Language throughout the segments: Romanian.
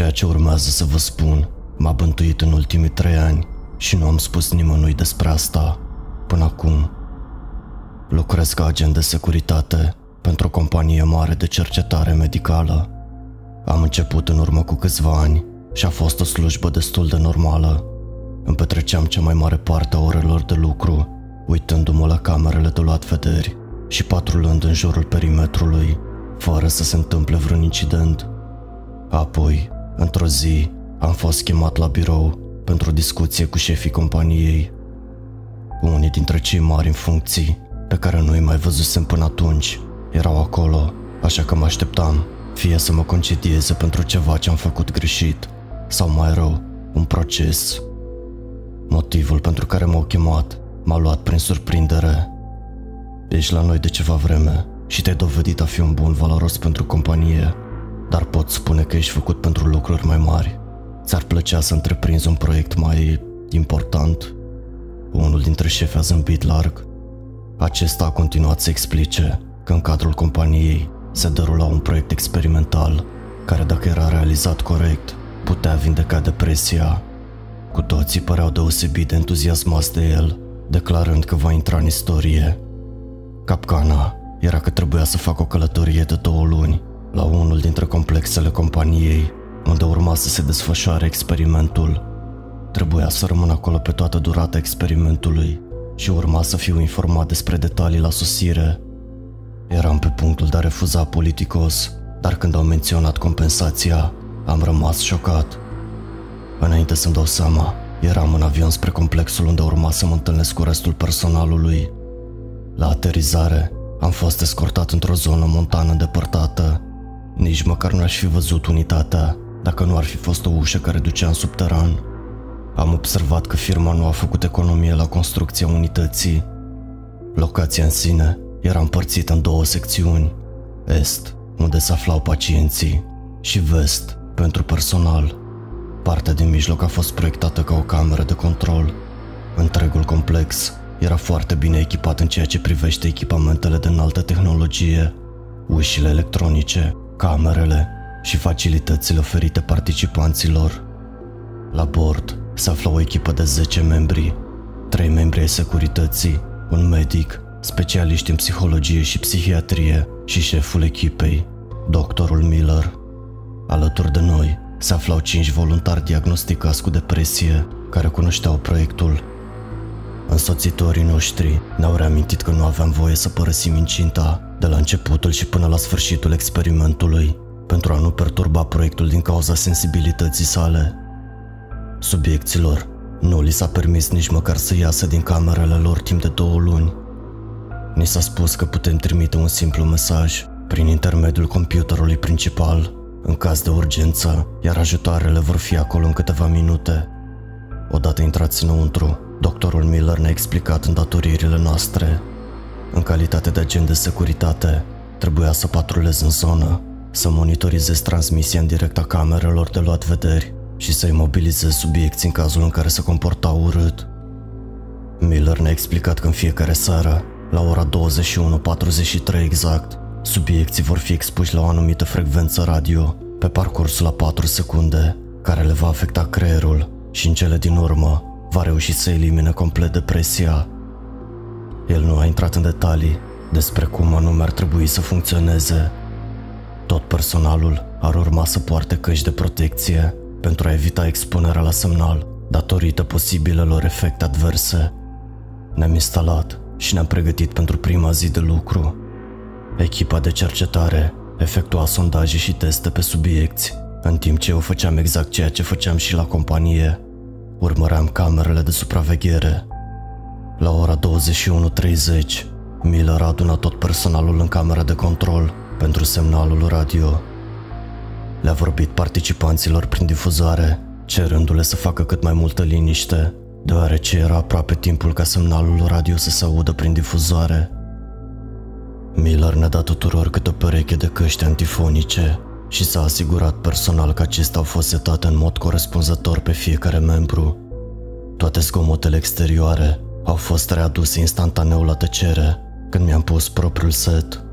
Ceea ce urmează să vă spun m-a bântuit în ultimii trei ani și nu am spus nimănui despre asta până acum. Lucrez ca agent de securitate pentru o companie mare de cercetare medicală. Am început în urmă cu câțiva ani și a fost o slujbă destul de normală. Îmi petreceam cea mai mare parte a orelor de lucru, uitându-mă la camerele de luat vederi și patrulând în jurul perimetrului, fără să se întâmple vreun incident. Apoi, într-o zi, am fost chemat la birou pentru o discuție cu șefii companiei. Unii dintre cei mari în funcții, pe care nu i mai văzusem până atunci, erau acolo, așa că mă așteptam fie să mă concedieze pentru ceva ce am făcut greșit, sau mai rău, un proces. Motivul pentru care m-au chemat m-a luat prin surprindere. Ești la noi de ceva vreme și te-ai dovedit a fi un bun valoros pentru companie, dar pot spune că ești făcut pentru lucruri mai mari. Ți-ar plăcea să întreprinzi un proiect mai important? Unul dintre șefi a zâmbit larg. Acesta a continuat să explice că în cadrul companiei se derula un proiect experimental care dacă era realizat corect putea vindeca depresia. Cu toții păreau deosebit de entuziasmați de el, declarând că va intra în istorie. Capcana era că trebuia să fac o călătorie de două luni la unul dintre complexele companiei, unde urma să se desfășoare experimentul. Trebuia să rămân acolo pe toată durata experimentului și urma să fiu informat despre detalii la sosire. Eram pe punctul de a refuza politicos, dar când au menționat compensația, am rămas șocat. Înainte să-mi dau seama, eram în avion spre complexul unde urma să mă întâlnesc cu restul personalului. La aterizare, am fost escortat într-o zonă montană îndepărtată. Nici măcar nu aș fi văzut unitatea dacă nu ar fi fost o ușă care ducea în subteran. Am observat că firma nu a făcut economie la construcția unității. Locația în sine era împărțită în două secțiuni. Est, unde se aflau pacienții, și vest, pentru personal. Partea din mijloc a fost proiectată ca o cameră de control. Întregul complex era foarte bine echipat în ceea ce privește echipamentele de înaltă tehnologie, ușile electronice, camerele și facilitățile oferite participanților. La bord se afla o echipă de 10 membri, 3 membri ai securității, un medic, specialiști în psihologie și psihiatrie și șeful echipei, doctorul Miller. Alături de noi se aflau cinci voluntari diagnosticați cu depresie care cunoșteau proiectul. Însoțitorii noștri ne-au reamintit că nu aveam voie să părăsim incinta de la începutul și până la sfârșitul experimentului pentru a nu perturba proiectul din cauza sensibilității sale. Subiecților nu li s-a permis nici măcar să iasă din camerele lor timp de două luni. Ni s-a spus că putem trimite un simplu mesaj prin intermediul computerului principal în caz de urgență, iar ajutoarele vor fi acolo în câteva minute. Odată intrați înăuntru, doctorul Miller ne-a explicat îndatoririle noastre. În calitate de agent de securitate, trebuia să patrulez în zonă, să monitorizez transmisia în direct a camerelor de luat vederi și să imobilizez subiecții în cazul în care se comportau urât. Miller ne-a explicat că în fiecare seară, la ora 21.43 exact, Subiecții vor fi expuși la o anumită frecvență radio pe parcursul la 4 secunde, care le va afecta creierul și în cele din urmă va reuși să elimine complet depresia. El nu a intrat în detalii despre cum anume ar trebui să funcționeze. Tot personalul ar urma să poarte căști de protecție pentru a evita expunerea la semnal datorită posibilelor efecte adverse. Ne-am instalat și ne-am pregătit pentru prima zi de lucru Echipa de cercetare efectua sondaje și teste pe subiecti, în timp ce eu făceam exact ceea ce făceam și la companie. Urmăream camerele de supraveghere. La ora 21.30, Miller a adunat tot personalul în camera de control pentru semnalul radio. Le-a vorbit participanților prin difuzare, cerându-le să facă cât mai multă liniște, deoarece era aproape timpul ca semnalul radio să se audă prin difuzare. Miller ne-a dat tuturor câte o pereche de căști antifonice și s-a asigurat personal că acestea au fost setate în mod corespunzător pe fiecare membru. Toate zgomotele exterioare au fost readuse instantaneu la tăcere când mi-am pus propriul set.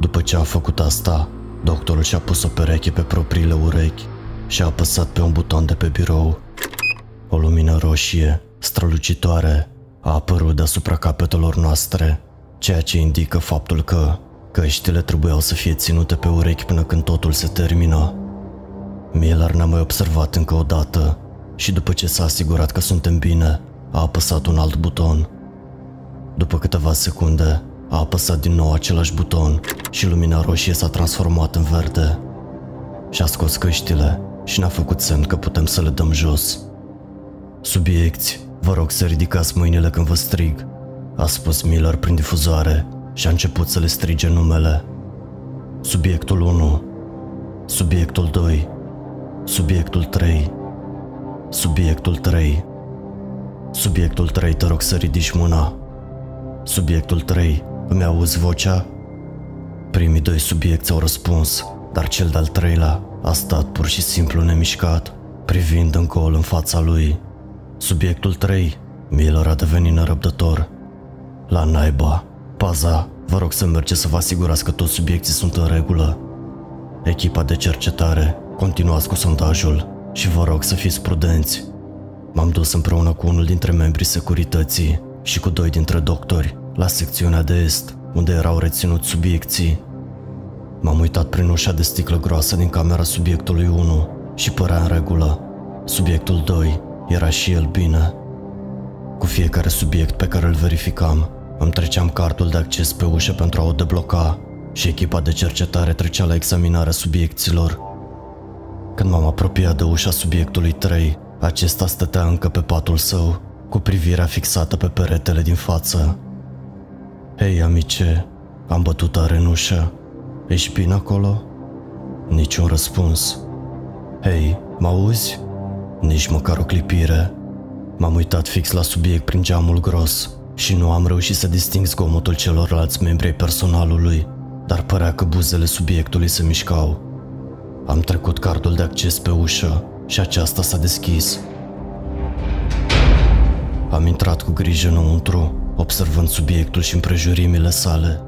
După ce a făcut asta, doctorul și-a pus o pereche pe propriile urechi și a apăsat pe un buton de pe birou. O lumină roșie, strălucitoare, a apărut deasupra capetelor noastre, ceea ce indică faptul că căștile trebuiau să fie ținute pe urechi până când totul se termină. Miller ne-a mai observat încă o dată și după ce s-a asigurat că suntem bine, a apăsat un alt buton. După câteva secunde, a apăsat din nou același buton și lumina roșie s-a transformat în verde. Și-a scos căștile și ne-a făcut semn că putem să le dăm jos. Subiecti, vă rog să ridicați mâinile când vă strig, a spus Miller prin difuzoare și a început să le strige numele. Subiectul 1, subiectul 2, subiectul 3, subiectul 3, subiectul 3, te rog să ridici mâna. Subiectul 3, îmi auzi vocea? Primii doi subiecti au răspuns, dar cel de-al treilea a stat pur și simplu nemișcat, privind în gol în fața lui. Subiectul 3, Miller a devenit nerăbdător. La naiba, paza, vă rog să mergeți să vă asigurați că toți subiecții sunt în regulă. Echipa de cercetare, continuați cu sondajul și vă rog să fiți prudenți. M-am dus împreună cu unul dintre membrii securității și cu doi dintre doctori la secțiunea de est, unde erau reținuți subiecții. M-am uitat prin ușa de sticlă groasă din camera subiectului 1 și părea în regulă. Subiectul 2 era și el bine. Cu fiecare subiect pe care îl verificam, îmi treceam cardul de acces pe ușă pentru a o debloca și echipa de cercetare trecea la examinarea subiecților. Când m-am apropiat de ușa subiectului 3, acesta stătea încă pe patul său, cu privirea fixată pe peretele din față. Hei, amice, am bătut tare în ușă. Ești bine acolo? Niciun răspuns. Hei, mă auzi? Nici măcar o clipire. M-am uitat fix la subiect prin geamul gros și nu am reușit să disting zgomotul celorlalți membri ai personalului, dar părea că buzele subiectului se mișcau. Am trecut cardul de acces pe ușă și aceasta s-a deschis. Am intrat cu grijă înăuntru observând subiectul și împrejurimile sale.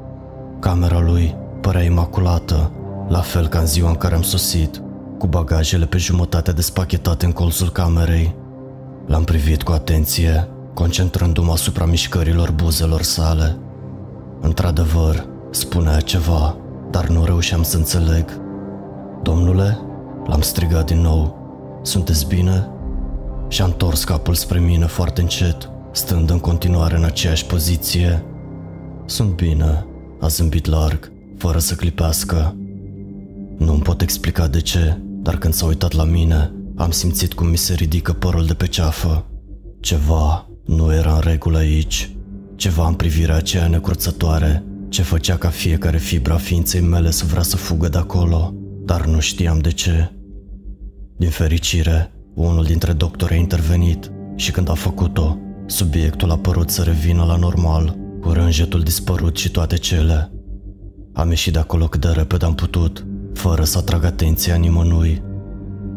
Camera lui părea imaculată, la fel ca în ziua în care am sosit, cu bagajele pe jumătate despachetate în colțul camerei. L-am privit cu atenție, concentrându-mă asupra mișcărilor buzelor sale. Într-adevăr, spunea ceva, dar nu reușeam să înțeleg. Domnule, l-am strigat din nou. Sunteți bine? Și-a întors capul spre mine foarte încet stând în continuare în aceeași poziție. Sunt bine, a zâmbit larg, fără să clipească. Nu-mi pot explica de ce, dar când s-a uitat la mine, am simțit cum mi se ridică părul de pe ceafă. Ceva nu era în regulă aici. Ceva în privirea aceea necurțătoare, ce făcea ca fiecare fibra ființei mele să vrea să fugă de acolo, dar nu știam de ce. Din fericire, unul dintre doctori a intervenit și când a făcut-o, Subiectul a părut să revină la normal, cu rânjetul dispărut și toate cele. Am ieșit de acolo cât de repede am putut, fără să atrag atenția nimănui.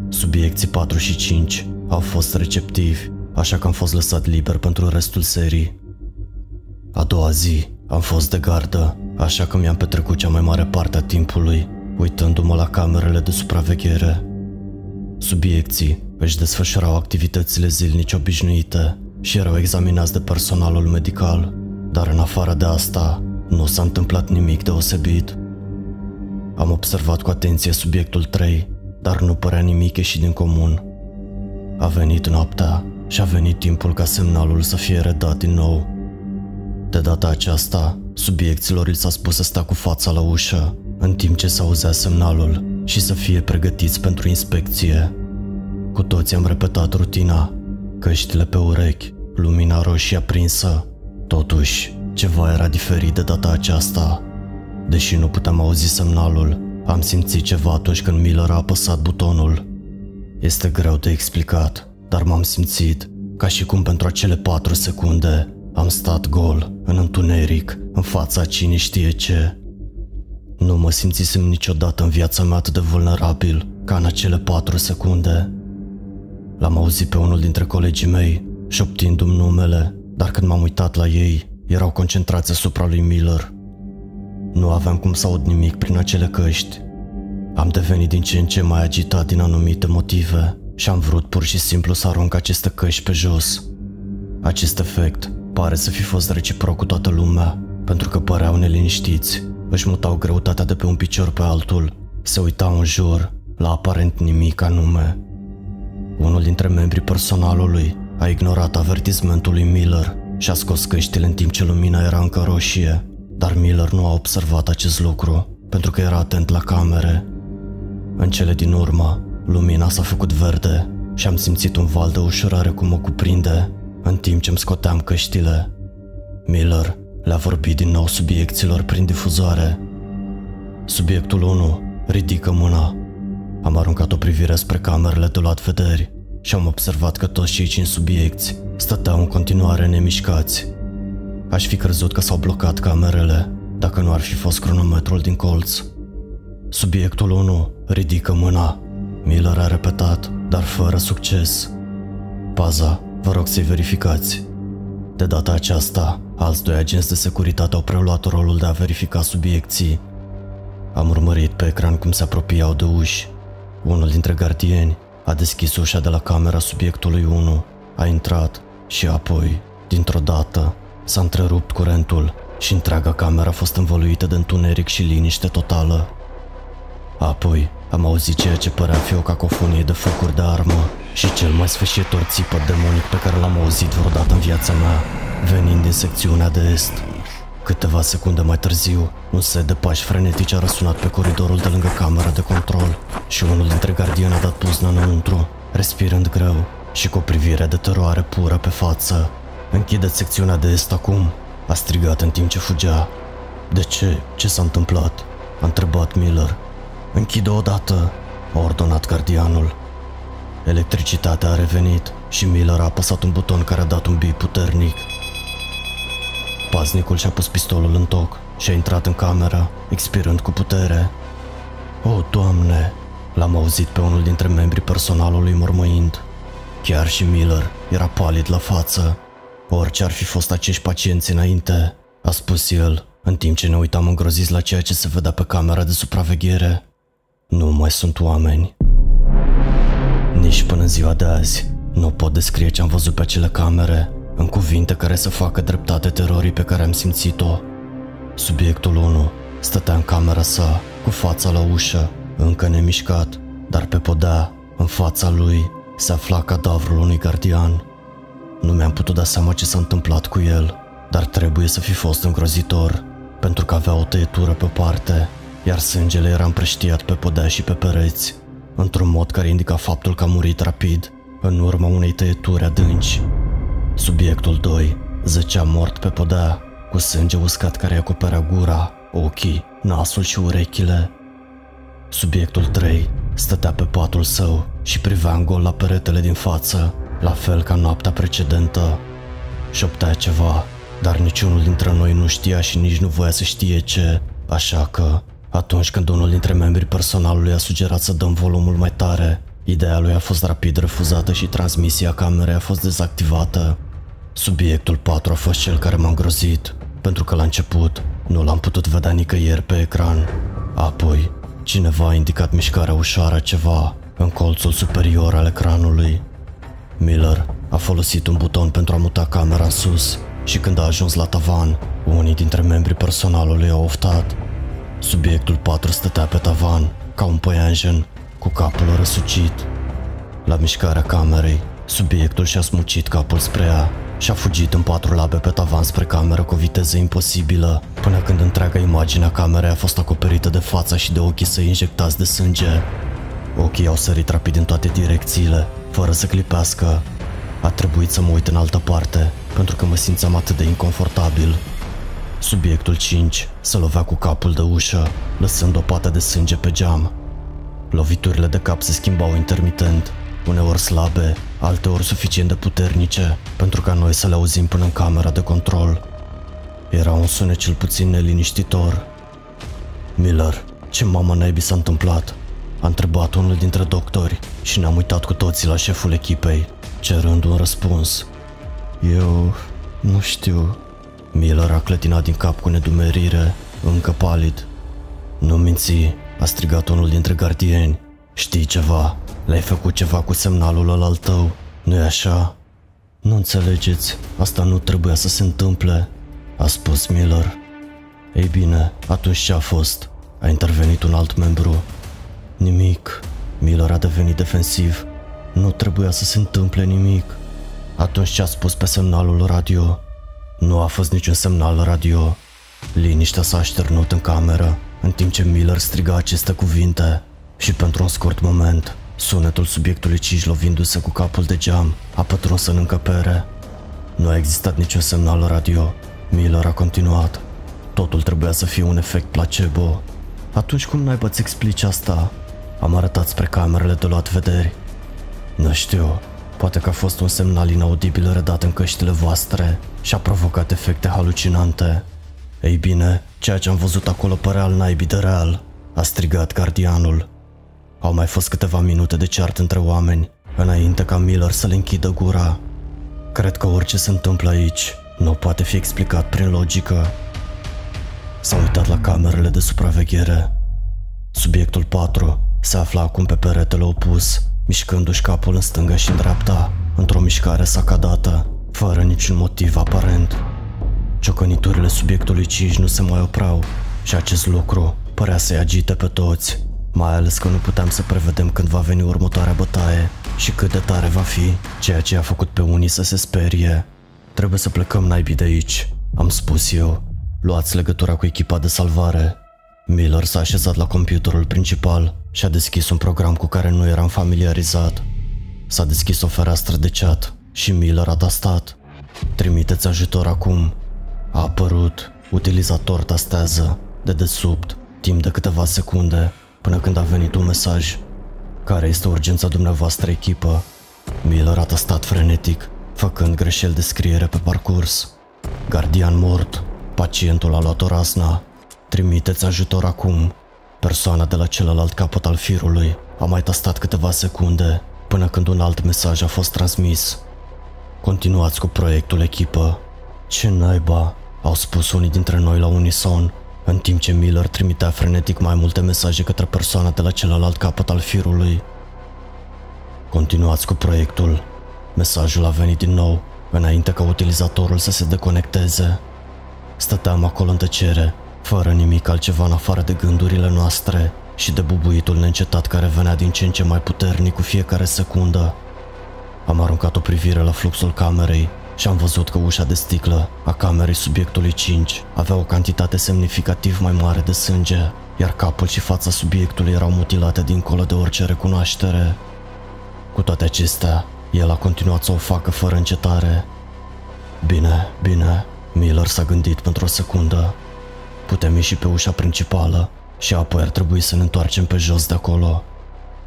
Subiecții 4 și 5 au fost receptivi, așa că am fost lăsat liber pentru restul serii. A doua zi am fost de gardă, așa că mi-am petrecut cea mai mare parte a timpului, uitându-mă la camerele de supraveghere. Subiecții își desfășurau activitățile zilnice obișnuite, și erau examinați de personalul medical, dar în afară de asta, nu s-a întâmplat nimic deosebit. Am observat cu atenție subiectul 3, dar nu părea nimic ieșit din comun. A venit noaptea și a venit timpul ca semnalul să fie redat din nou. De data aceasta, subiecților li s-a spus să stea cu fața la ușă, în timp ce se auzea semnalul și să fie pregătiți pentru inspecție. Cu toții am repetat rutina căștile pe urechi, lumina roșie aprinsă. Totuși, ceva era diferit de data aceasta. Deși nu puteam auzi semnalul, am simțit ceva atunci când Miller a apăsat butonul. Este greu de explicat, dar m-am simțit ca și cum pentru acele patru secunde am stat gol, în întuneric, în fața cine știe ce. Nu mă simțisem niciodată în viața mea atât de vulnerabil ca în acele patru secunde. L-am auzit pe unul dintre colegii mei, șoptindu-mi numele, dar când m-am uitat la ei, erau concentrați asupra lui Miller. Nu aveam cum să aud nimic prin acele căști. Am devenit din ce în ce mai agitat din anumite motive și am vrut pur și simplu să arunc aceste căști pe jos. Acest efect pare să fi fost reciproc cu toată lumea, pentru că păreau neliniștiți, își mutau greutatea de pe un picior pe altul, se uitau în jur, la aparent nimic anume. Unul dintre membrii personalului a ignorat avertismentul lui Miller și a scos căștile în timp ce lumina era încă roșie, dar Miller nu a observat acest lucru, pentru că era atent la camere. În cele din urmă, lumina s-a făcut verde și am simțit un val de ușurare cum mă cuprinde, în timp ce îmi scoteam căștile. Miller le-a vorbit din nou subiecților prin difuzoare. Subiectul 1 ridică mâna. Am aruncat o privire spre camerele de luat vederi și am observat că toți cei cinci subiecți stăteau în continuare nemișcați. Aș fi crezut că s-au blocat camerele, dacă nu ar fi fost cronometrul din colț. Subiectul 1 ridică mâna. Miller a repetat, dar fără succes. Paza, vă rog să-i verificați. De data aceasta, alți doi agenți de securitate au preluat rolul de a verifica subiecții. Am urmărit pe ecran cum se apropiau de uși. Unul dintre gardieni a deschis ușa de la camera subiectului 1, a intrat și apoi, dintr-o dată, s-a întrerupt curentul și întreaga cameră a fost învăluită de întuneric și liniște totală. Apoi am auzit ceea ce părea fi o cacofonie de focuri de armă și cel mai sfârșitor țipăt demonic pe care l-am auzit vreodată în viața mea, venind din secțiunea de est. Câteva secunde mai târziu, un set de pași frenetici a răsunat pe coridorul de lângă camera de control și unul dintre gardieni a dat puzna înăuntru, respirând greu și cu o privire de teroare pură pe față. Închideți secțiunea de est acum, a strigat în timp ce fugea. De ce? Ce s-a întâmplat? A întrebat Miller. Închide odată, a ordonat gardianul. Electricitatea a revenit și Miller a apăsat un buton care a dat un bip puternic. Paznicul și-a pus pistolul în toc și a intrat în cameră, expirând cu putere. O, Doamne! L-am auzit pe unul dintre membrii personalului mormăind. Chiar și Miller era palid la față. Orice ar fi fost acești pacienți înainte, a spus el, în timp ce ne uitam îngroziți la ceea ce se vedea pe camera de supraveghere. Nu mai sunt oameni. Nici până în ziua de azi nu pot descrie ce am văzut pe acele camere în cuvinte care să facă dreptate terorii pe care am simțit-o. Subiectul 1 stătea în camera sa, cu fața la ușă, încă nemișcat, dar pe podea, în fața lui, se afla cadavrul unui gardian. Nu mi-am putut da seama ce s-a întâmplat cu el, dar trebuie să fi fost îngrozitor, pentru că avea o tăietură pe parte, iar sângele era împrăștiat pe podea și pe pereți, într-un mod care indica faptul că a murit rapid, în urma unei tăieturi adânci. Subiectul 2 zăcea mort pe podea, cu sânge uscat care acoperea gura, ochii, nasul și urechile. Subiectul 3 stătea pe patul său și privea în gol la peretele din față, la fel ca noaptea precedentă. Șoptea ceva, dar niciunul dintre noi nu știa și nici nu voia să știe ce, așa că, atunci când unul dintre membrii personalului a sugerat să dăm volumul mai tare, ideea lui a fost rapid refuzată și transmisia camerei a fost dezactivată. Subiectul 4 a fost cel care m-a îngrozit, pentru că la început nu l-am putut vedea nicăieri pe ecran. Apoi, cineva a indicat mișcarea ușoară ceva în colțul superior al ecranului. Miller a folosit un buton pentru a muta camera în sus și când a ajuns la tavan, unii dintre membrii personalului au oftat. Subiectul 4 stătea pe tavan, ca un păianjen, cu capul răsucit. La mișcarea camerei, subiectul și-a smucit capul spre ea și a fugit în patru labe pe tavan spre cameră cu o viteză imposibilă, până când întreaga imagine a camerei a fost acoperită de fața și de ochii săi injectați de sânge. Ochii au sărit rapid în toate direcțiile, fără să clipească. A trebuit să mă uit în altă parte, pentru că mă simțeam atât de inconfortabil. Subiectul 5 se lovea cu capul de ușă, lăsând o pată de sânge pe geam. Loviturile de cap se schimbau intermitent, uneori slabe, alteori suficient de puternice, pentru ca noi să le auzim până în camera de control. Era un sunet cel puțin neliniștitor. Miller, ce mama naibii s-a întâmplat? A întrebat unul dintre doctori și ne-am uitat cu toții la șeful echipei, cerând un răspuns. Eu nu știu. Miller a clătinat din cap cu nedumerire, încă palid. Nu minți, a strigat unul dintre gardieni. Știi ceva? Le-ai făcut ceva cu semnalul ăla al tău, nu-i așa? Nu înțelegeți, asta nu trebuia să se întâmple, a spus Miller. Ei bine, atunci ce a fost? A intervenit un alt membru. Nimic. Miller a devenit defensiv. Nu trebuia să se întâmple nimic. Atunci ce a spus pe semnalul radio? Nu a fost niciun semnal radio. Liniștea s-a așternut în cameră, în timp ce Miller striga aceste cuvinte. Și pentru un scurt moment, sunetul subiectului Cici lovindu-se cu capul de geam a pătruns în încăpere. Nu a existat niciun semnal radio. Miller a continuat. Totul trebuia să fie un efect placebo. Atunci cum n-ai ți explici asta? Am arătat spre camerele de luat vederi. Nu știu, poate că a fost un semnal inaudibil redat în căștile voastre și a provocat efecte halucinante. Ei bine, ceea ce am văzut acolo părea al naibii de real, a strigat gardianul. Au mai fost câteva minute de ceart între oameni, înainte ca Miller să le închidă gura. Cred că orice se întâmplă aici nu poate fi explicat prin logică. S-a uitat la camerele de supraveghere. Subiectul 4 se afla acum pe peretele opus, mișcându-și capul în stânga și în dreapta, într-o mișcare sacadată, fără niciun motiv aparent. Ciocăniturile subiectului 5 nu se mai opreau și acest lucru părea să-i agite pe toți, mai ales că nu puteam să prevedem când va veni următoarea bătaie și cât de tare va fi, ceea ce a făcut pe unii să se sperie. Trebuie să plecăm naibii de aici, am spus eu. Luați legătura cu echipa de salvare. Miller s-a așezat la computerul principal și a deschis un program cu care nu eram familiarizat. S-a deschis o fereastră de chat și Miller a tastat. Trimiteți ajutor acum. A apărut. Utilizator tastează. De desubt. Timp de câteva secunde. Până când a venit un mesaj. Care este urgența dumneavoastră echipă? Miller a tastat frenetic, făcând greșeli de scriere pe parcurs. Gardian mort. Pacientul a luat o rasna. Trimiteți ajutor acum. Persoana de la celălalt capăt al firului a mai tastat câteva secunde până când un alt mesaj a fost transmis. Continuați cu proiectul echipă. Ce naiba, au spus unii dintre noi la unison, în timp ce Miller trimitea frenetic mai multe mesaje către persoana de la celălalt capăt al firului. Continuați cu proiectul. Mesajul a venit din nou, înainte ca utilizatorul să se deconecteze. Stăteam acolo în tăcere, fără nimic altceva în afară de gândurile noastre și de bubuitul neîncetat care venea din ce în ce mai puternic cu fiecare secundă. Am aruncat o privire la fluxul camerei și am văzut că ușa de sticlă a camerei subiectului 5 avea o cantitate semnificativ mai mare de sânge, iar capul și fața subiectului erau mutilate dincolo de orice recunoaștere. Cu toate acestea, el a continuat să o facă fără încetare. Bine, bine, Miller s-a gândit pentru o secundă. Putem ieși pe ușa principală și apoi ar trebui să ne întoarcem pe jos de acolo.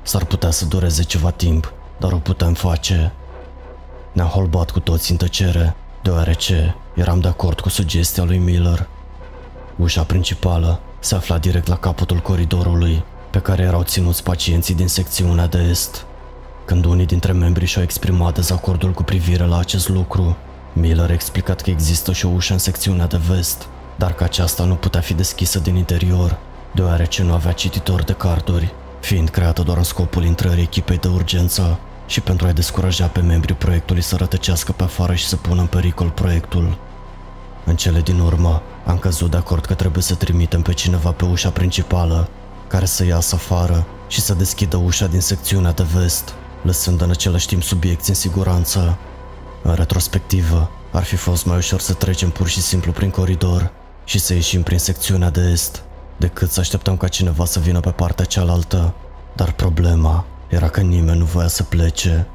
S-ar putea să dureze ceva timp, dar o putem face. Ne-am holbat cu toți în tăcere, deoarece eram de acord cu sugestia lui Miller. Ușa principală se afla direct la capătul coridorului, pe care erau ținuți pacienții din secțiunea de est. Când unii dintre membrii și-au exprimat dezacordul cu privire la acest lucru, Miller a explicat că există și o ușă în secțiunea de vest, dar că aceasta nu putea fi deschisă din interior, deoarece nu avea cititor de carduri, fiind creată doar în scopul intrării echipei de urgență și pentru a-i descuraja pe membrii proiectului să rătăcească pe afară și să pună în pericol proiectul. În cele din urmă, am căzut de acord că trebuie să trimitem pe cineva pe ușa principală, care să iasă afară și să deschidă ușa din secțiunea de vest, lăsând în același timp subiecti în siguranță. În retrospectivă, ar fi fost mai ușor să trecem pur și simplu prin coridor și să ieșim prin secțiunea de est, decât să așteptăm ca cineva să vină pe partea cealaltă. Dar problema era că nimeni nu voia să plece.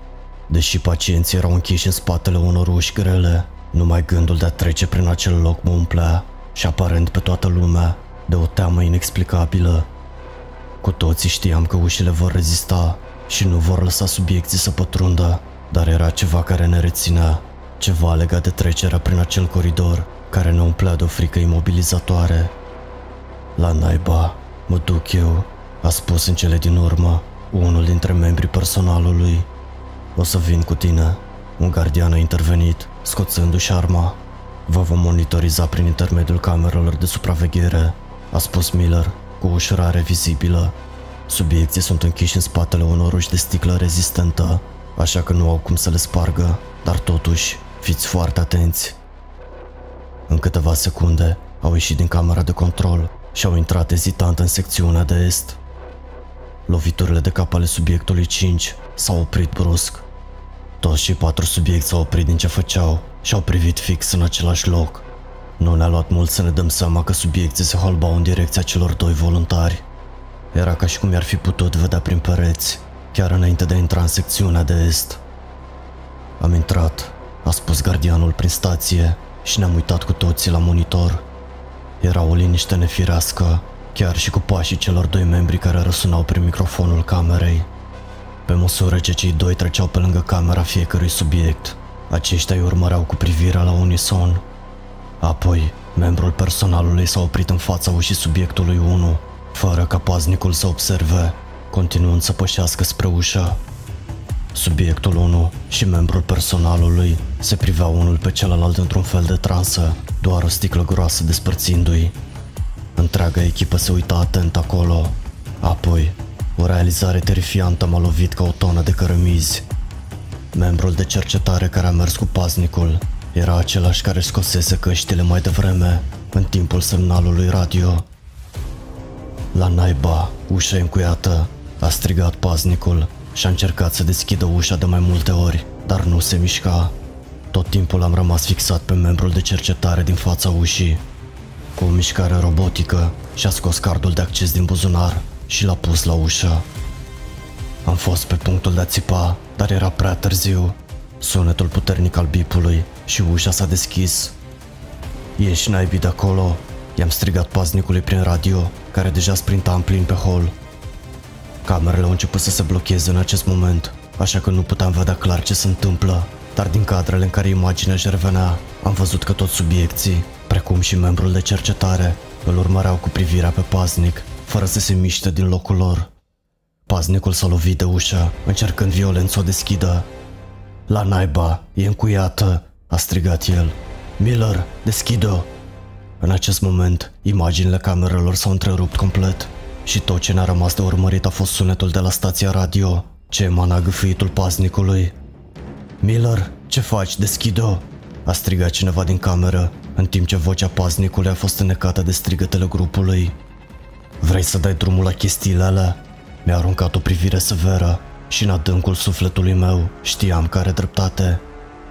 Deși pacienții erau închiși în spatele unor uși grele, numai gândul de a trece prin acel loc mă umplea și aparent pe toată lumea de o teamă inexplicabilă. Cu toții știam că ușile vor rezista și nu vor lăsa subiecții să pătrundă, dar era ceva care ne reținea, ceva legat de trecerea prin acel coridor care ne umplea de o frică imobilizatoare. La naiba, mă duc eu, a spus în cele din urmă, unul dintre membrii personalului. O să vin cu tine. Un gardian a intervenit, scoțându-și arma. Vă vom monitoriza prin intermediul camerelor de supraveghere, a spus Miller, cu ușurare vizibilă. Subiecții sunt închiși în spatele unor uși de sticlă rezistentă, așa că nu au cum să le spargă, dar totuși, fiți foarte atenți. În câteva secunde, au ieșit din camera de control și au intrat ezitant în secțiunea de est. Loviturile de cap ale subiectului 5 s-au oprit brusc. Toți cei patru subiecti s-au oprit din ce făceau și au privit fix în același loc. Nu ne-a luat mult să ne dăm seama că subiecții se holbau în direcția celor doi voluntari. Era ca și cum i-ar fi putut vedea prin pereți, chiar înainte de a intra în secțiunea de est. Am intrat, a spus gardianul prin stație și ne-am uitat cu toții la monitor. Era o liniște nefirească, chiar și cu pașii celor doi membri care răsunau prin microfonul camerei. Pe măsură ce cei doi treceau pe lângă camera fiecărui subiect, aceștia îi urmăreau cu privirea la unison. Apoi, membrul personalului s-a oprit în fața ușii subiectului 1, fără ca paznicul să observe, continuând să pășească spre ușă. Subiectul 1 și membrul personalului se priveau unul pe celălalt într-un fel de transă, doar o sticlă groasă despărțindu-i. Întreaga echipă se uita atent acolo. Apoi, o realizare terifiantă m-a lovit ca o tonă de cărămizi. Membrul de cercetare care a mers cu paznicul era același care scosese căștile mai devreme, în timpul semnalului radio. La naiba, ușa încuiată, a strigat paznicul și a încercat să deschidă ușa de mai multe ori, dar nu se mișca. Tot timpul am rămas fixat pe membrul de cercetare din fața ușii. Cu o mișcare robotică și-a scos cardul de acces din buzunar și l-a pus la ușă. Am fost pe punctul de a țipa, dar era prea târziu. Sunetul puternic al bipului și ușa s-a deschis. Ieși naibii de acolo, i-am strigat paznicului prin radio, care deja sprinta în plin pe hol. Camerele au început să se blocheze în acest moment, așa că nu puteam vedea clar ce se întâmplă, dar din cadrele în care imaginea își revenea, am văzut că toți subiecții, precum și membrul de cercetare, îl urmăreau cu privirea pe paznic, fără să se miște din locul lor. Paznicul s-a lovit de ușă, încercând violent să o deschidă. La naiba, e încuiată, a strigat el. Miller, deschide-o! În acest moment, imaginile camerelor s-au întrerupt complet și tot ce ne-a rămas de urmărit a fost sunetul de la stația radio, ce emana gâfâitul paznicului. Miller, ce faci? Deschide-o! A strigat cineva din cameră, în timp ce vocea paznicului a fost înnecată de strigătele grupului. Vrei să dai drumul la chestiile alea? Mi-a aruncat o privire severă și în adâncul sufletului meu știam că are dreptate.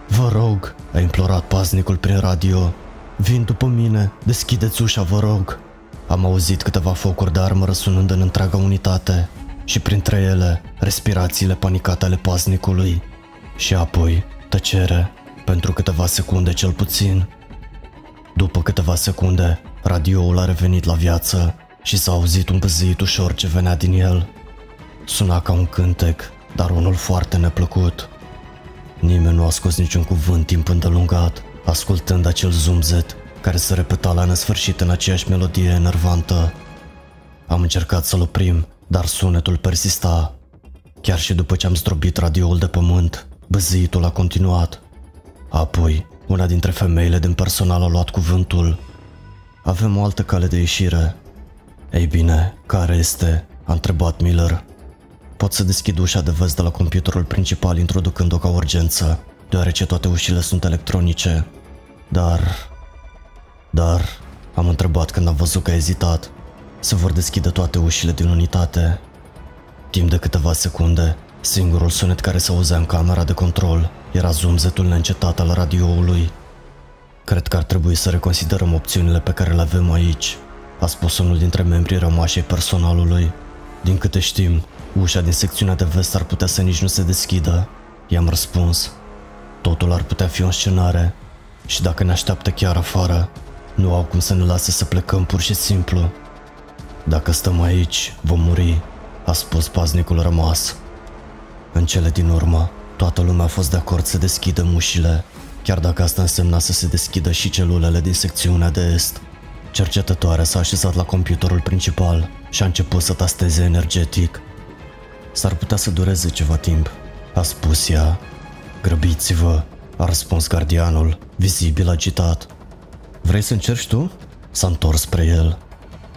Vă rog, a implorat paznicul prin radio. Vin după mine, deschideți ușa, vă rog. Am auzit câteva focuri de armă răsunând în întreaga unitate și printre ele respirațiile panicate ale paznicului. Și apoi tăcere, pentru câteva secunde cel puțin. După câteva secunde, radioul a revenit la viață și s-a auzit un băzit ușor ce venea din el. Suna ca un cântec, dar unul foarte neplăcut. Nimeni nu a scos niciun cuvânt timp îndelungat, ascultând acel zumzet care se repeta la nesfârșit în aceeași melodie enervantă. Am încercat să-l oprim, dar sunetul persista. Chiar și după ce am zdrobit radioul de pământ, băzitul a continuat. Apoi, una dintre femeile din personal a luat cuvântul. Avem o altă cale de ieșire. Ei bine, care este? A întrebat Miller. Pot să deschid ușa de vest de la computerul principal introducând-o ca urgență, deoarece toate ușile sunt electronice. Dar... Dar... Am întrebat când am văzut că a ezitat. Se vor deschide toate ușile din unitate. Timp de câteva secunde, singurul sunet care se auzea în camera de control era zumzetul neîncetat al radioului. Cred că ar trebui să reconsiderăm opțiunile pe care le avem aici, a spus unul dintre membrii rămași personalului. Din câte știm, ușa din secțiunea de vest ar putea să nici nu se deschidă. I-am răspuns. Totul ar putea fi o scenare și dacă ne așteaptă chiar afară, nu au cum să ne lase să plecăm pur și simplu. Dacă stăm aici, vom muri, a spus paznicul rămas. În cele din urmă, toată lumea a fost de acord să deschidă ușile, chiar dacă asta însemna să se deschidă și celulele din secțiunea de est. Cercetătoarea s-a așezat la computerul principal și a început să tasteze energetic. S-ar putea să dureze ceva timp, a spus ea. Grăbiți-vă, a răspuns gardianul, vizibil agitat. Vrei să încerci tu? S-a întors spre el.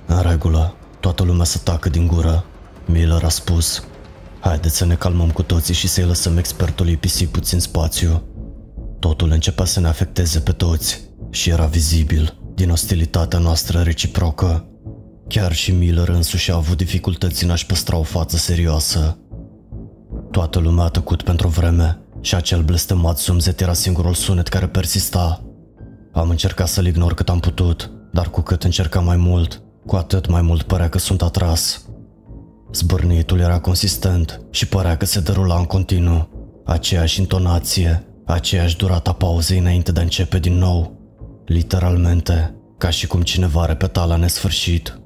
În regulă, Toată lumea să tacă din gură. Miller a spus. Haideți să ne calmăm cu toții și să-i lăsăm expertului pisi puțin spațiu. Totul începea să ne afecteze pe toți și era vizibil din ostilitatea noastră reciprocă. Chiar și Miller însuși a avut dificultăți în a-și păstra o față serioasă. Toată lumea a tăcut pentru o vreme și acel blestemat zumzet era singurul sunet care persista. Am încercat să-l ignor cât am putut, dar cu cât încercam mai mult, cu atât mai mult părea că sunt atras. Zbârnitul era consistent și părea că se derula în continuu. Aceeași intonație, aceeași durata pauzei înainte de a începe din nou. Literalmente, ca și cum cineva repeta la nesfârșit.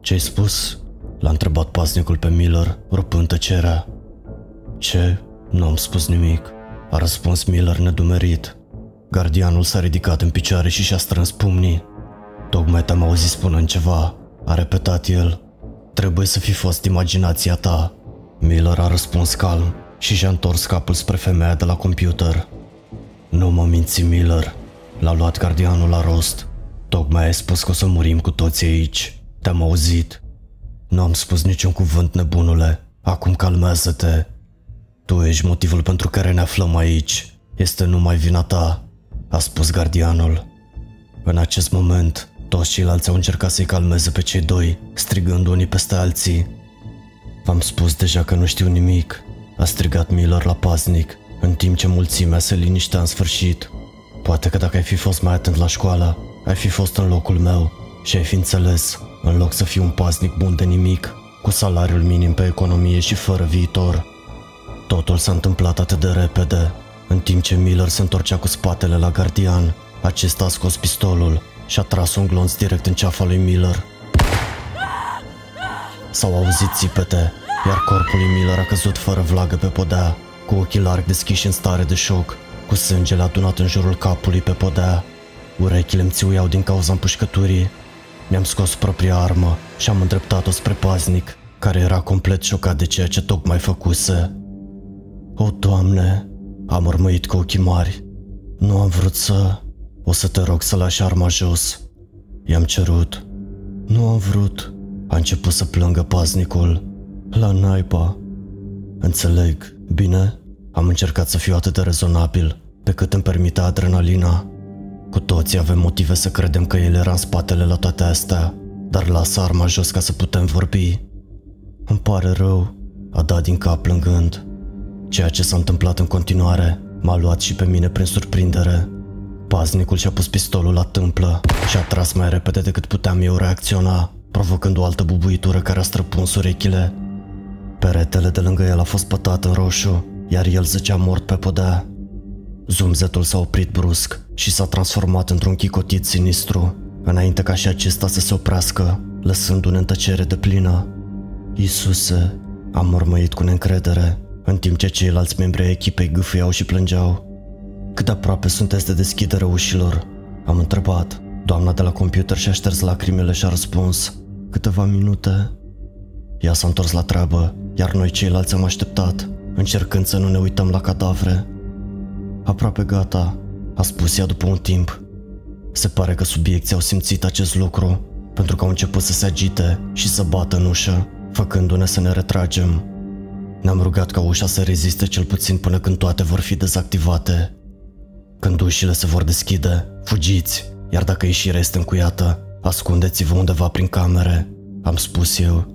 Ce-ai spus? L-a întrebat pasnicul pe Miller, rupând tăcerea. Ce? Nu am spus nimic. A răspuns Miller nedumerit. Gardianul s-a ridicat în picioare și și-a strâns pumnii. Tocmai te-am auzit spunând ceva, a repetat el. Trebuie să fi fost imaginația ta. Miller a răspuns calm și și-a întors capul spre femeia de la computer. Nu mă minți, Miller. L-a luat gardianul la rost. Tocmai ai spus că o să murim cu toții aici. Te-am auzit. Nu am spus niciun cuvânt, nebunule. Acum calmează-te. Tu ești motivul pentru care ne aflăm aici. Este numai vina ta, a spus gardianul. În acest moment, toți ceilalți au încercat să-i calmeze pe cei doi, strigând unii peste alții. V-am spus deja că nu știu nimic, a strigat Miller la paznic, în timp ce mulțimea se liniștea în sfârșit. Poate că dacă ai fi fost mai atent la școală, ai fi fost în locul meu și ai fi înțeles, în loc să fii un paznic bun de nimic, cu salariul minim pe economie și fără viitor. Totul s-a întâmplat atât de repede, în timp ce Miller se întorcea cu spatele la gardian, acesta a scos pistolul și a tras un glonț direct în ceafa lui Miller. S-au auzit țipete, iar corpul lui Miller a căzut fără vlagă pe podea, cu ochii larg deschiși în stare de șoc, cu sângele adunat în jurul capului pe podea. Urechile îmi țiuiau din cauza împușcăturii. Mi-am scos propria armă și am îndreptat-o spre paznic, care era complet șocat de ceea ce tocmai făcuse. O, Doamne, am urmărit cu ochii mari. Nu am vrut să... O să te rog să lași arma jos. I-am cerut. Nu am vrut. A început să plângă paznicul. La naiba. Înțeleg, bine? Am încercat să fiu atât de rezonabil, pe cât îmi permite adrenalina. Cu toții avem motive să credem că el era în spatele la toate astea, dar lasă arma jos ca să putem vorbi. Îmi pare rău, a dat din cap plângând. Ceea ce s-a întâmplat în continuare m-a luat și pe mine prin surprindere. Paznicul și-a pus pistolul la tâmplă și a tras mai repede decât puteam eu reacționa, provocând o altă bubuitură care a străpuns urechile. Peretele de lângă el a fost pătat în roșu, iar el zăcea mort pe podea. Zumzetul s-a oprit brusc și s-a transformat într-un chicotit sinistru, înainte ca și acesta să se oprească, lăsându-ne în tăcere de plină. Isuse, am mormăit cu neîncredere, în timp ce ceilalți membri ai echipei gâfâiau și plângeau. Cât de aproape sunteți de deschiderea ușilor? Am întrebat. Doamna de la computer și-a șters lacrimile și a răspuns. Câteva minute. Ea s-a întors la treabă, iar noi ceilalți am așteptat, încercând să nu ne uităm la cadavre. Aproape gata, a spus ea după un timp. Se pare că subiecții au simțit acest lucru, pentru că au început să se agite și să bată în ușă, făcându-ne să ne retragem. Ne-am rugat ca ușa să reziste cel puțin până când toate vor fi dezactivate. Când ușile se vor deschide, fugiți, iar dacă ieșirea este încuiată, ascundeți-vă undeva prin camere, am spus eu.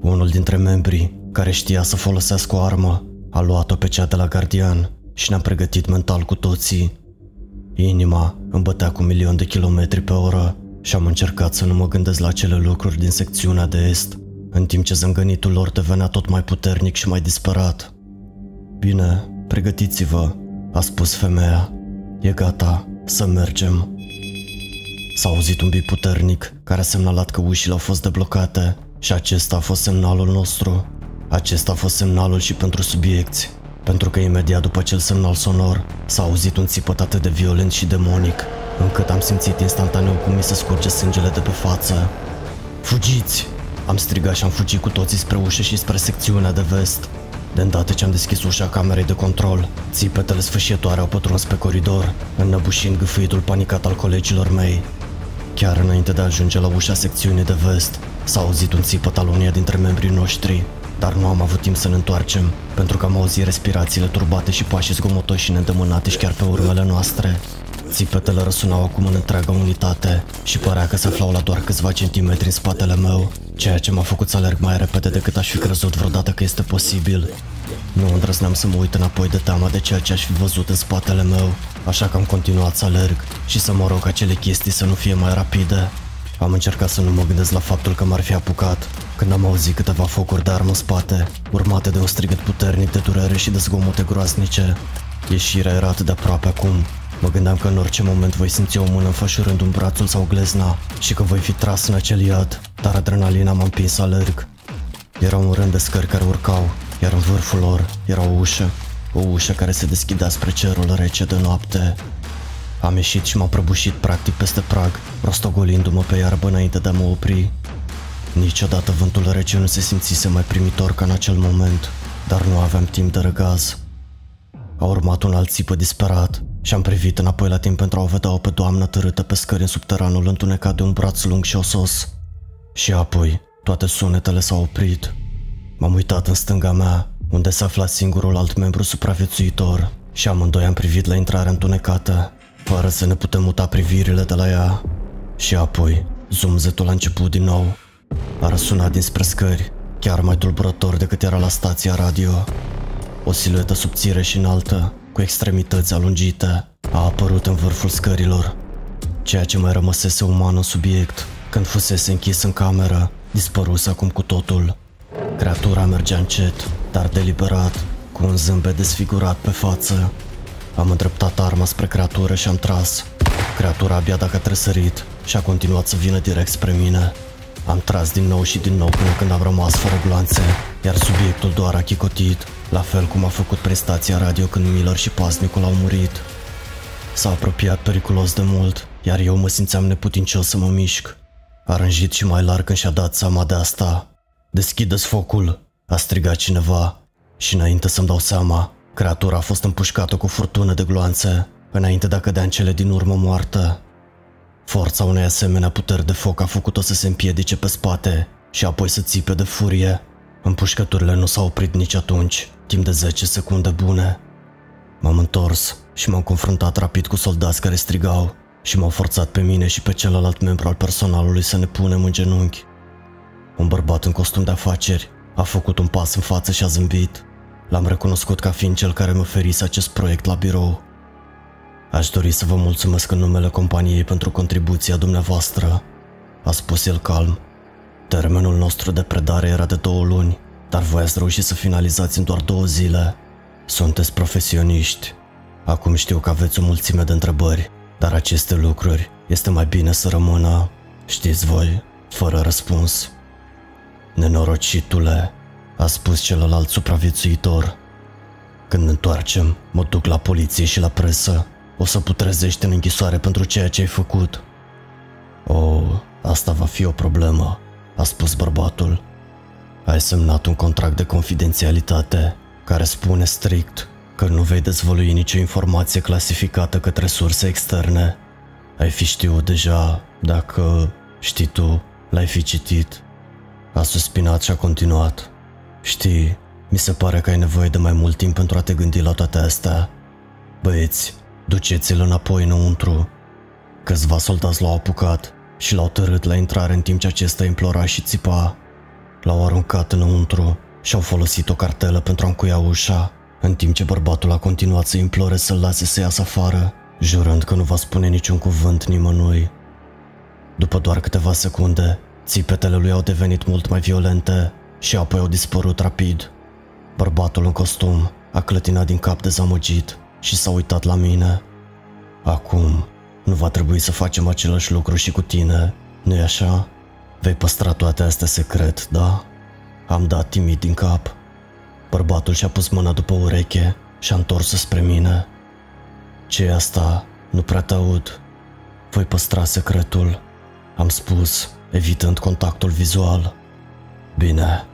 Unul dintre membrii, care știa să folosească o armă, a luat-o pe cea de la gardian și ne-am pregătit mental cu toții. Inima îmi bătea cu milion de kilometri pe oră și am încercat să nu mă gândesc la cele lucruri din secțiunea de est în timp ce zângănitul lor devenea tot mai puternic și mai disperat. Bine, pregătiți-vă, a spus femeia. E gata, să mergem. S-a auzit un bip puternic care a semnalat că ușile au fost deblocate și acesta a fost semnalul nostru. Acesta a fost semnalul și pentru subiecti, pentru că imediat după acel semnal sonor s-a auzit un țipăt atât de violent și demonic, încât am simțit instantaneu cum mi se scurge sângele de pe față. Fugiți! Am strigat și am fugit cu toții spre ușă și spre secțiunea de vest. De îndată ce am deschis ușa camerei de control, țipetele sfâșietoare au pătruns pe coridor, înnăbușind gâfâitul panicat al colegilor mei. Chiar înainte de a ajunge la ușa secțiunii de vest, S-a auzit un țipăt al uneia dintre membrii noștri, dar nu am avut timp să ne întoarcem, pentru că am auzit respirațiile turbate și pașii zgomotoși și neîndemânate și chiar pe urmele noastre. Țipetele răsunau acum în întreaga unitate și părea că se aflau la doar câțiva centimetri în spatele meu, ceea ce m-a făcut să alerg mai repede decât aș fi crezut vreodată că este posibil. Nu îndrăzneam să mă uit înapoi de teama de ceea ce aș fi văzut în spatele meu, așa că am continuat să alerg și să mă rog acele chestii să nu fie mai rapide. Am încercat să nu mă gândesc la faptul că m-ar fi apucat, când am auzit câteva focuri de armă în spate, urmate de un strigăt puternic de durere și de zgomote groaznice. Ieșirea era atât de aproape acum. Mă gândeam că în orice moment voi simți o mână înfășurând un brațul sau glezna și că voi fi tras în acel iad, dar adrenalina m-a împins să alerg. Era un rând de scări care urcau, iar în vârful lor era o ușă, o ușă care se deschidea spre cerul rece de noapte. Am ieșit și m-am prăbușit practic peste prag, rostogolindu-mă pe iarbă înainte de a mă opri. Niciodată vântul rece nu se simțise mai primitor ca în acel moment, dar nu aveam timp de răgaz. A urmat un alt țipă disperat și am privit înapoi la timp pentru a o vedea pe doamnă târâtă pe scări în subteranul întunecat de un braț lung și osos. Și apoi, toate sunetele s-au oprit. M-am uitat în stânga mea, unde se afla singurul alt membru supraviețuitor și amândoi am privit la intrarea întunecată, fără să ne putem muta privirile de la ea. Și apoi, zumzetul a început din nou. A răsunat dinspre scări, chiar mai tulburător decât era la stația radio. O siluetă subțire și înaltă, cu extremități alungite, a apărut în vârful scărilor. Ceea ce mai rămăsese uman în subiect, când fusese închis în cameră, dispăruse acum cu totul. Creatura mergea încet, dar deliberat, cu un zâmbet desfigurat pe față. Am îndreptat arma spre creatură și am tras. Creatura abia dacă a tresărit și a continuat să vină direct spre mine. Am tras din nou și din nou până când am rămas fără gloanțe, iar subiectul doar a chicotit, la fel cum a făcut prin stația radio când Miller și pasnicul au murit. S-a apropiat periculos de mult, iar eu mă simțeam neputincios să mă mișc. A rânjit și mai larg când și-a dat seama de asta. Deschideți focul, a strigat cineva. Și înainte să-mi dau seama, creatura a fost împușcată cu furtună de gloanțe, înainte de a cădea în cele din urmă moartă. Forța unei asemenea puteri de foc a făcut-o să se împiedice pe spate și apoi să țipe de furie. Împușcăturile nu s-au oprit nici atunci, timp de 10 secunde bune. M-am întors și m-am confruntat rapid cu soldați care strigau și m-au forțat pe mine și pe celălalt membru al personalului să ne punem în genunchi. Un bărbat în costum de afaceri a făcut un pas în față și a zâmbit. L-am recunoscut ca fiind cel care mă oferise acest proiect la birou. Aș dori să vă mulțumesc în numele companiei pentru contribuția dumneavoastră, a spus el calm. Termenul nostru de predare era de două luni, dar voi ați reușit să finalizați în doar două zile. Sunteți profesioniști. Acum știu că aveți o mulțime de întrebări, dar aceste lucruri este mai bine să rămână, știți voi, fără răspuns. Nenorocitule, a spus celălalt supraviețuitor. Când ne întoarcem, mă duc la poliție și la presă. O să putrezești în închisoare pentru ceea ce ai făcut. Oh, asta va fi o problemă, a spus bărbatul. Ai semnat un contract de confidențialitate care spune strict că nu vei dezvălui nicio informație clasificată către surse externe. Ai fi știut deja dacă, știi tu, l-ai fi citit. A suspinat și a continuat. Știi, mi se pare că ai nevoie de mai mult timp pentru a te gândi la toate astea. Băieți, duceți-l înapoi înăuntru. Câțiva soldați l-au apucat și l-au tărât la intrare în timp ce acesta implora și țipa. L-au aruncat înăuntru și au folosit o cartelă pentru a încuia ușa, în timp ce bărbatul a continuat să implore să-l lase să iasă afară, jurând că nu va spune niciun cuvânt nimănui. După doar câteva secunde, țipetele lui au devenit mult mai violente și apoi au dispărut rapid. Bărbatul în costum a clătinat din cap dezamăgit și s-a uitat la mine. Acum, nu va trebui să facem același lucru și cu tine, nu-i așa? Vei păstra toate astea secret, da? Am dat timid din cap. Bărbatul și-a pus mâna după ureche și a întors spre mine. ce asta? Nu prea te aud. Voi păstra secretul, am spus, evitând contactul vizual. Bine,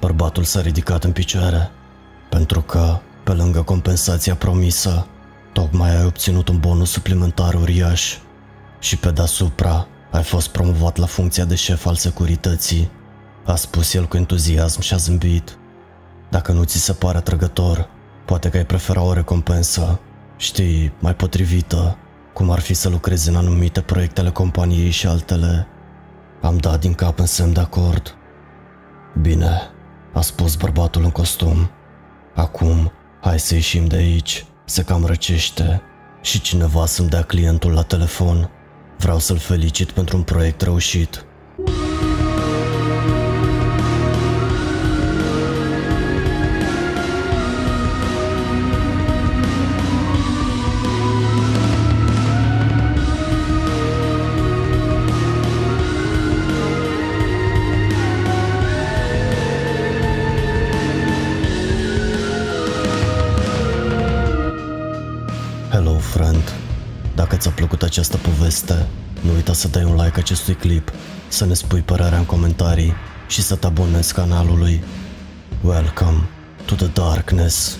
bărbatul s-a ridicat în picioare, pentru că, pe lângă compensația promisă, tocmai ai obținut un bonus suplimentar uriaș și pe deasupra Ai fost promovat la funcția de șef al securității, a spus el cu entuziasm și a zâmbit. Dacă nu ți se pare atrăgător, poate că ai prefera o recompensă, știi, mai potrivită, cum ar fi să lucrezi în anumite proiectele companiei și altele. Am dat din cap în semn de acord. Bine, a spus bărbatul în costum. Acum, hai să ieșim de aici, se cam răcește și cineva să-mi dea clientul la telefon. Vreau să-l felicit pentru un proiect reușit. Această poveste, nu uita să dai un like acestui clip, să ne spui părerea în comentarii și să te abonezi canalului. Welcome to the darkness.